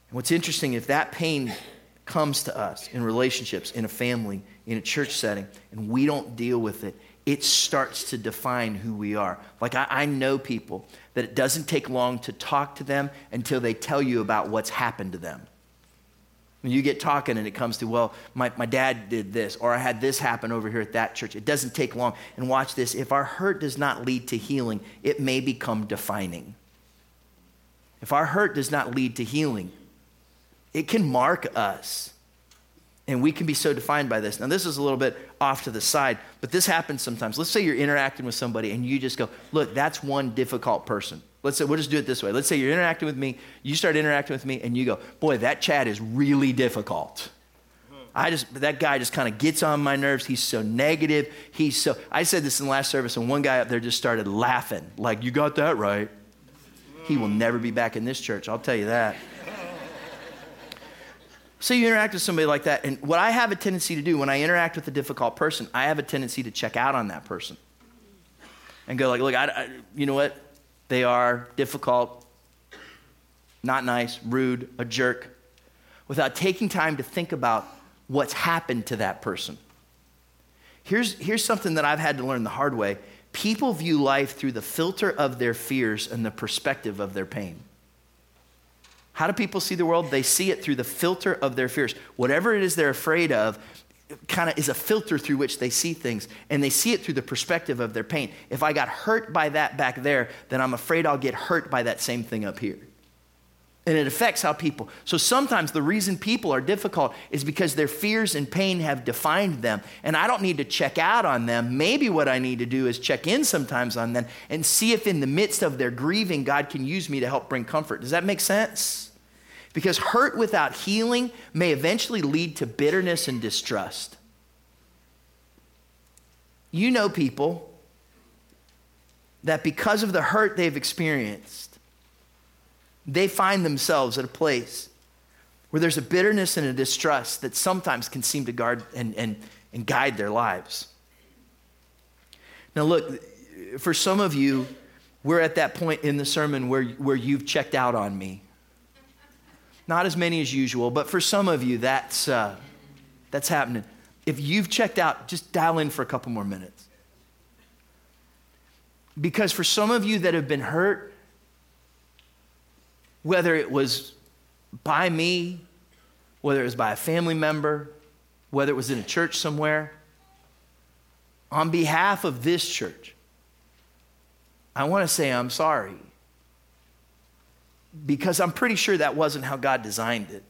And what's interesting, if that pain comes to us in relationships, in a family, in a church setting, and we don't deal with it, it starts to define who we are. Like, I, I, know people that it doesn't take long to talk to them until they tell you about what's happened to them. When you get talking and it comes to, well, my, my dad did this, or I had this happen over here at that church, it doesn't take long. And watch this if our hurt does not lead to healing, it may become defining. If our hurt does not lead to healing, it can mark us. And we can be so defined by this. Now, this is a little bit off to the side, but this happens sometimes. Let's say you're interacting with somebody and you just go, look, that's one difficult person. Let's say, we'll just do it this way. Let's say you're interacting with me, you start interacting with me, and you go, boy, that Chad is really difficult. I just, that guy just kind of gets on my nerves. He's so negative. He's so, I said this in the last service, and one guy up there just started laughing, like, you got that right. He will never be back in this church, I'll tell you that. So you interact with somebody like that, and what I have a tendency to do when I interact with a difficult person, I have a tendency to check out on that person and go like, look, I, I, you know what? They are difficult, not nice, rude, a jerk, without taking time to think about what's happened to that person. Here's, here's something that I've had to learn the hard way. People view life through the filter of their fears and the perspective of their pain. How do people see the world? They see it through the filter of their fears. Whatever it is they're afraid of, kind of is a filter through which they see things, and they see it through the perspective of their pain. If I got hurt by that back there, then I'm afraid I'll get hurt by that same thing up here. And it affects how people. So sometimes the reason people are difficult is because their fears and pain have defined them. And I don't need to check out on them. Maybe what I need to do is check in sometimes on them and see if in the midst of their grieving, God can use me to help bring comfort. Does that make sense? Because hurt without healing may eventually lead to bitterness and distrust. You know people that because of the hurt they've experienced, they find themselves at a place where there's a bitterness and a distrust that sometimes can seem to guard and, and, and guide their lives. Now, look, for some of you, we're at that point in the sermon where, where you've checked out on me. Not as many as usual, but for some of you, that's, uh, that's happening. If you've checked out, just dial in for a couple more minutes. Because for some of you that have been hurt, whether it was by me, whether it was by a family member, whether it was in a church somewhere, on behalf of this church, I want to say I'm sorry because I'm pretty sure that wasn't how God designed it.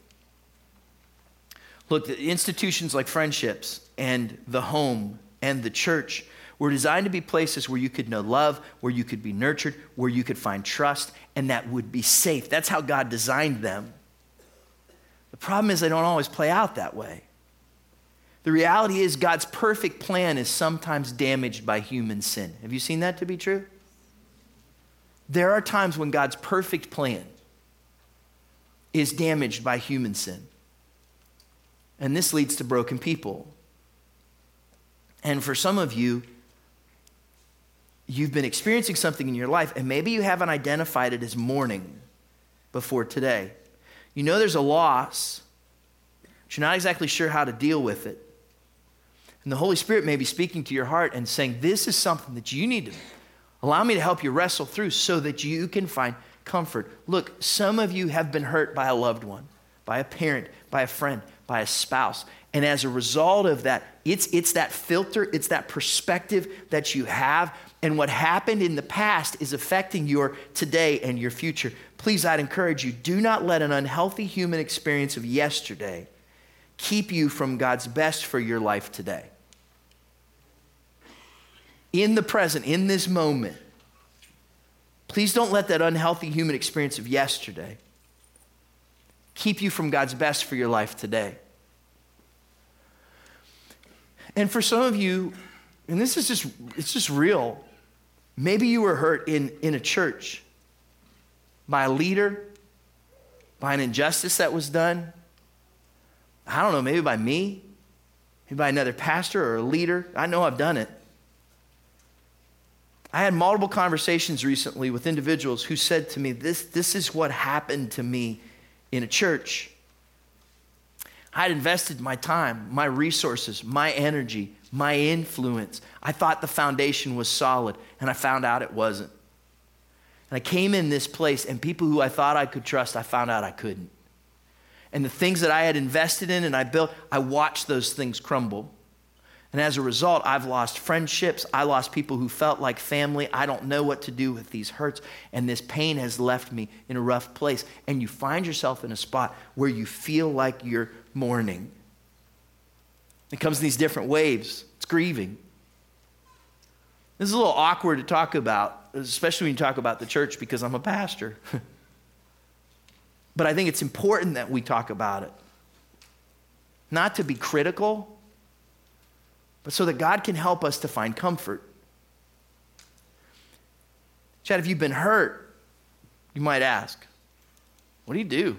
Look, the institutions like friendships and the home and the church were designed to be places where you could know love, where you could be nurtured, where you could find trust, and that would be safe. That's how God designed them. The problem is they don't always play out that way. The reality is God's perfect plan is sometimes damaged by human sin. Have you seen that to be true? There are times when God's perfect plan is damaged by human sin. And this leads to broken people. And for some of you, you've been experiencing something in your life, and maybe you haven't identified it as mourning before today. You know there's a loss, but you're not exactly sure how to deal with it. And the Holy Spirit may be speaking to your heart and saying, This is something that you need to allow me to help you wrestle through so that you can find comfort. Look, some of you have been hurt by a loved one, by a parent, by a friend, by a spouse. And as a result of that, it's, it's that filter, it's that perspective that you have. And what happened in the past is affecting your today and your future. Please, I'd encourage you do not let an unhealthy human experience of yesterday keep you from God's best for your life today. In the present, in this moment, please don't let that unhealthy human experience of yesterday keep you from God's best for your life today. And for some of you, and this is just, it's just real. Maybe you were hurt in, in a church by a leader, by an injustice that was done. I don't know, maybe by me, maybe by another pastor or a leader. I know I've done it. I had multiple conversations recently with individuals who said to me, This, this is what happened to me in a church. I had invested my time, my resources, my energy, my influence. I thought the foundation was solid, and I found out it wasn't. And I came in this place, and people who I thought I could trust, I found out I couldn't. And the things that I had invested in and I built, I watched those things crumble. And as a result, I've lost friendships. I lost people who felt like family. I don't know what to do with these hurts. And this pain has left me in a rough place. And you find yourself in a spot where you feel like you're mourning. It comes in these different waves. It's grieving. This is a little awkward to talk about, especially when you talk about the church because I'm a pastor. but I think it's important that we talk about it. Not to be critical, but so that God can help us to find comfort. Chad, if you've been hurt, you might ask, what do you do?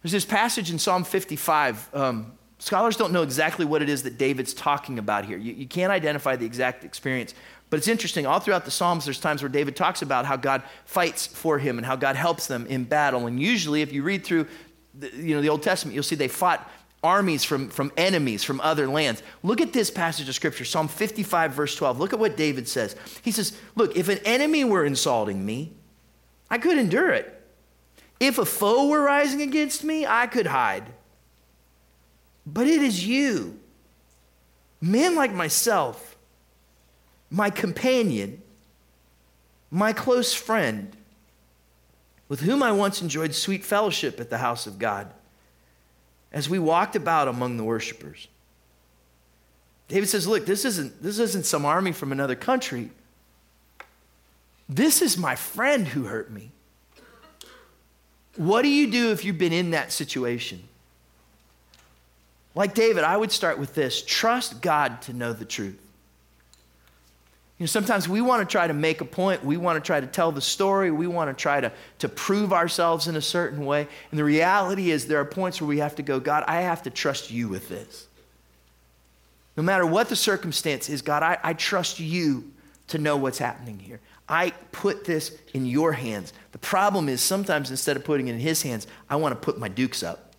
There's this passage in Psalm 55. Um, scholars don't know exactly what it is that David's talking about here. You, you can't identify the exact experience. But it's interesting, all throughout the Psalms, there's times where David talks about how God fights for him and how God helps them in battle. And usually, if you read through the, you know, the Old Testament, you'll see they fought armies from, from enemies from other lands. Look at this passage of Scripture, Psalm 55, verse 12. Look at what David says. He says, Look, if an enemy were insulting me, I could endure it. If a foe were rising against me, I could hide. But it is you, men like myself, my companion, my close friend, with whom I once enjoyed sweet fellowship at the house of God, as we walked about among the worshipers. David says, Look, this isn't, this isn't some army from another country. This is my friend who hurt me. What do you do if you've been in that situation? Like David, I would start with this trust God to know the truth. You know, sometimes we want to try to make a point. We want to try to tell the story. We want to try to, to prove ourselves in a certain way. And the reality is, there are points where we have to go, God, I have to trust you with this. No matter what the circumstance is, God, I, I trust you to know what's happening here. I put this in your hands. The problem is sometimes instead of putting it in his hands, I want to put my dukes up.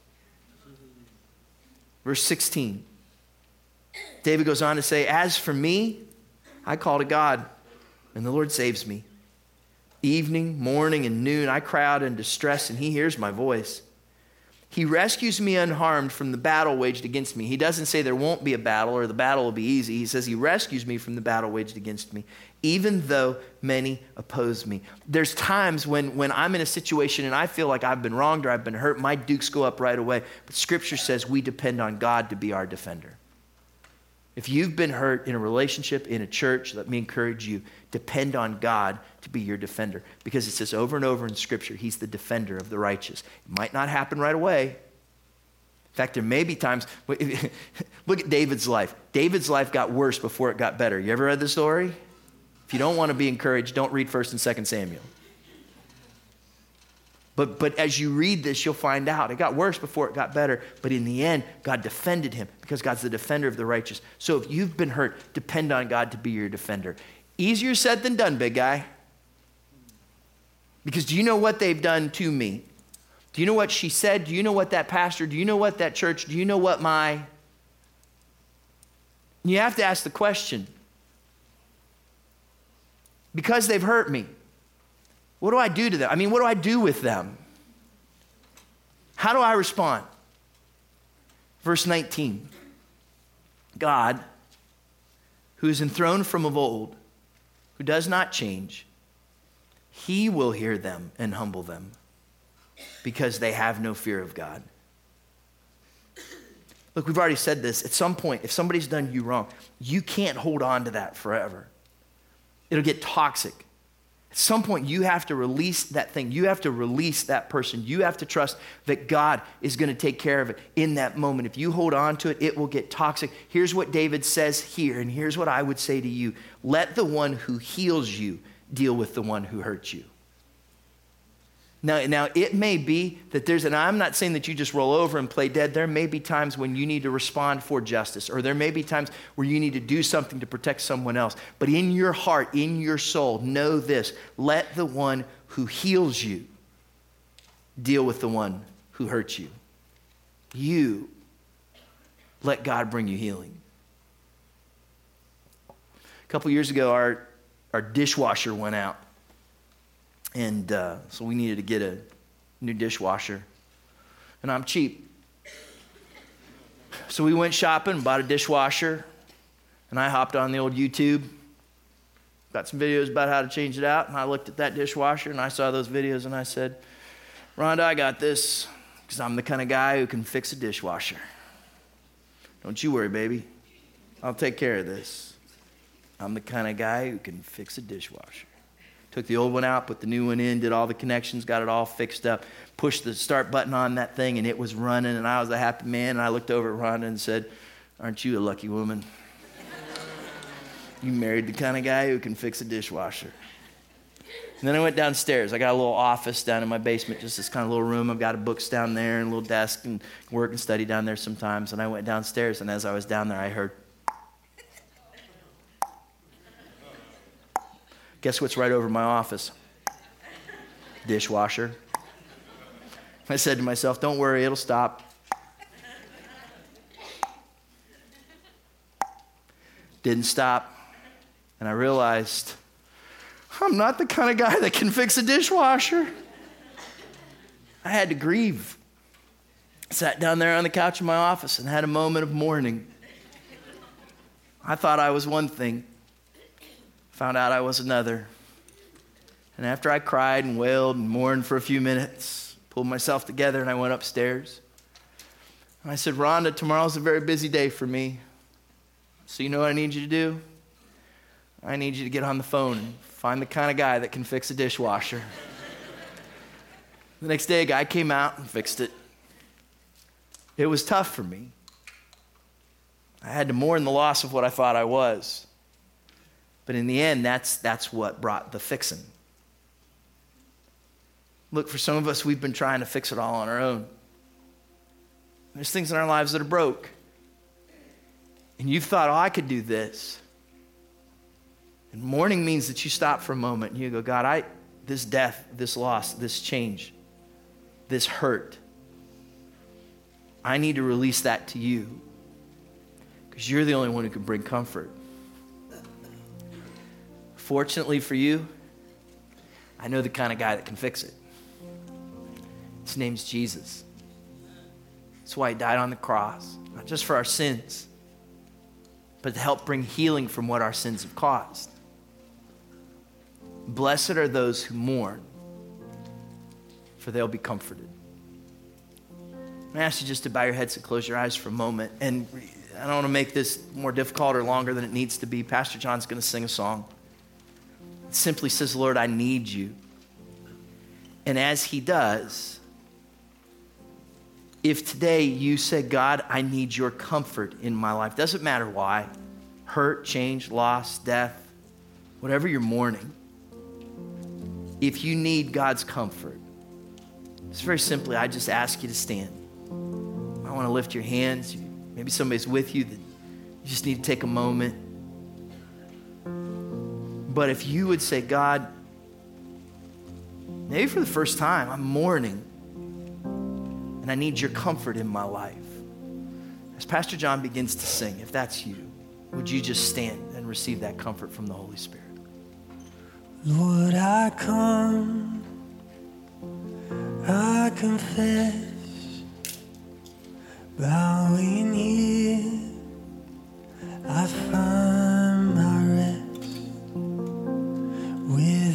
Verse 16. David goes on to say, As for me, I call to God, and the Lord saves me. Evening, morning, and noon, I cry out in distress, and he hears my voice. He rescues me unharmed from the battle waged against me. He doesn't say there won't be a battle or the battle will be easy. He says he rescues me from the battle waged against me even though many oppose me. There's times when, when I'm in a situation and I feel like I've been wronged or I've been hurt, my dukes go up right away. But Scripture says we depend on God to be our defender. If you've been hurt in a relationship, in a church, let me encourage you depend on God to be your defender. Because it says over and over in Scripture, He's the defender of the righteous. It might not happen right away. In fact, there may be times, look at David's life. David's life got worse before it got better. You ever read the story? If you don't want to be encouraged, don't read 1st and 2nd Samuel. But, but as you read this, you'll find out it got worse before it got better. But in the end, God defended him because God's the defender of the righteous. So if you've been hurt, depend on God to be your defender. Easier said than done, big guy. Because do you know what they've done to me? Do you know what she said? Do you know what that pastor? Do you know what that church? Do you know what my. You have to ask the question because they've hurt me, what do I do to them? I mean, what do I do with them? How do I respond? Verse 19 God, who is enthroned from of old, who does not change, he will hear them and humble them because they have no fear of God. Look, we've already said this. At some point, if somebody's done you wrong, you can't hold on to that forever. It'll get toxic. At some point, you have to release that thing. You have to release that person. You have to trust that God is going to take care of it in that moment. If you hold on to it, it will get toxic. Here's what David says here, and here's what I would say to you let the one who heals you deal with the one who hurts you. Now, now, it may be that there's, and I'm not saying that you just roll over and play dead. There may be times when you need to respond for justice, or there may be times where you need to do something to protect someone else. But in your heart, in your soul, know this let the one who heals you deal with the one who hurts you. You let God bring you healing. A couple years ago, our, our dishwasher went out. And uh, so we needed to get a new dishwasher. And I'm cheap. So we went shopping, bought a dishwasher, and I hopped on the old YouTube. Got some videos about how to change it out, and I looked at that dishwasher and I saw those videos and I said, Rhonda, I got this because I'm the kind of guy who can fix a dishwasher. Don't you worry, baby. I'll take care of this. I'm the kind of guy who can fix a dishwasher. Took the old one out, put the new one in, did all the connections, got it all fixed up, pushed the start button on that thing, and it was running, and I was a happy man. And I looked over at Rhonda and said, Aren't you a lucky woman? you married the kind of guy who can fix a dishwasher. And then I went downstairs. I got a little office down in my basement, just this kind of little room. I've got a books down there and a little desk and work and study down there sometimes. And I went downstairs, and as I was down there, I heard Guess what's right over my office? Dishwasher. I said to myself, don't worry, it'll stop. Didn't stop. And I realized I'm not the kind of guy that can fix a dishwasher. I had to grieve. Sat down there on the couch in my office and had a moment of mourning. I thought I was one thing. Found out I was another. And after I cried and wailed and mourned for a few minutes, pulled myself together and I went upstairs. And I said, Rhonda, tomorrow's a very busy day for me. So you know what I need you to do? I need you to get on the phone and find the kind of guy that can fix a dishwasher. the next day, a guy came out and fixed it. It was tough for me. I had to mourn the loss of what I thought I was. But in the end, that's, that's what brought the fixing. Look, for some of us, we've been trying to fix it all on our own. There's things in our lives that are broke. And you've thought, oh, I could do this. And mourning means that you stop for a moment and you go, God, I, this death, this loss, this change, this hurt, I need to release that to you because you're the only one who can bring comfort. Fortunately for you, I know the kind of guy that can fix it. His name's Jesus. That's why he died on the cross, not just for our sins, but to help bring healing from what our sins have caused. Blessed are those who mourn, for they'll be comforted. I ask you just to bow your heads and close your eyes for a moment. And I don't want to make this more difficult or longer than it needs to be. Pastor John's going to sing a song. Simply says, Lord, I need you. And as he does, if today you say, God, I need your comfort in my life, doesn't matter why hurt, change, loss, death, whatever you're mourning, if you need God's comfort, it's very simply, I just ask you to stand. I want to lift your hands. Maybe somebody's with you that you just need to take a moment. But if you would say, God, maybe for the first time, I'm mourning and I need your comfort in my life. As Pastor John begins to sing, if that's you, would you just stand and receive that comfort from the Holy Spirit? Lord, I come, I confess, bowing here, I find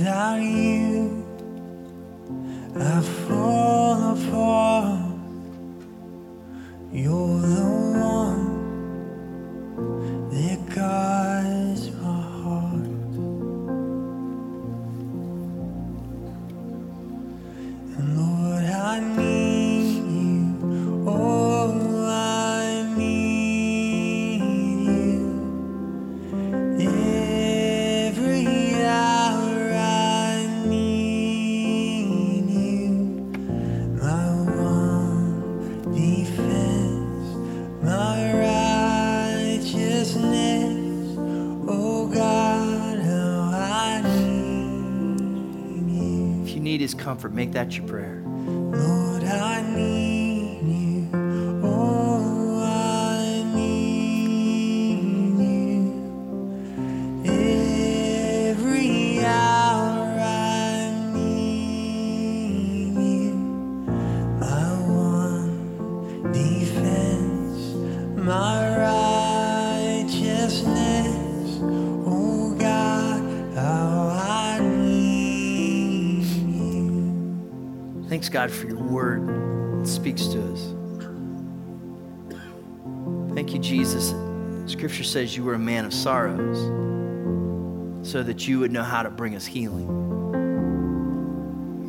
Without you, I fall apart. You're the one that guides comfort, make that your prayer. Says you were a man of sorrows so that you would know how to bring us healing.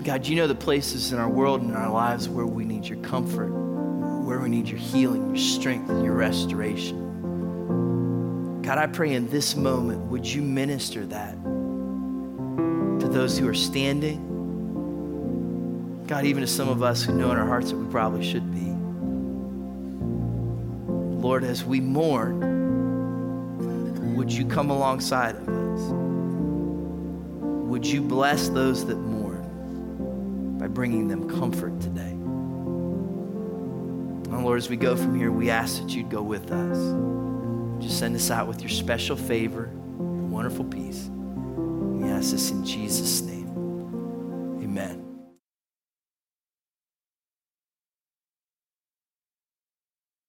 God, you know the places in our world and in our lives where we need your comfort, where we need your healing, your strength, and your restoration. God, I pray in this moment, would you minister that to those who are standing? God, even to some of us who know in our hearts that we probably should be. Lord, as we mourn, you come alongside of us? Would you bless those that mourn by bringing them comfort today? And Lord, as we go from here, we ask that you'd go with us. Just send us out with your special favor, wonderful peace. We ask this in Jesus' name.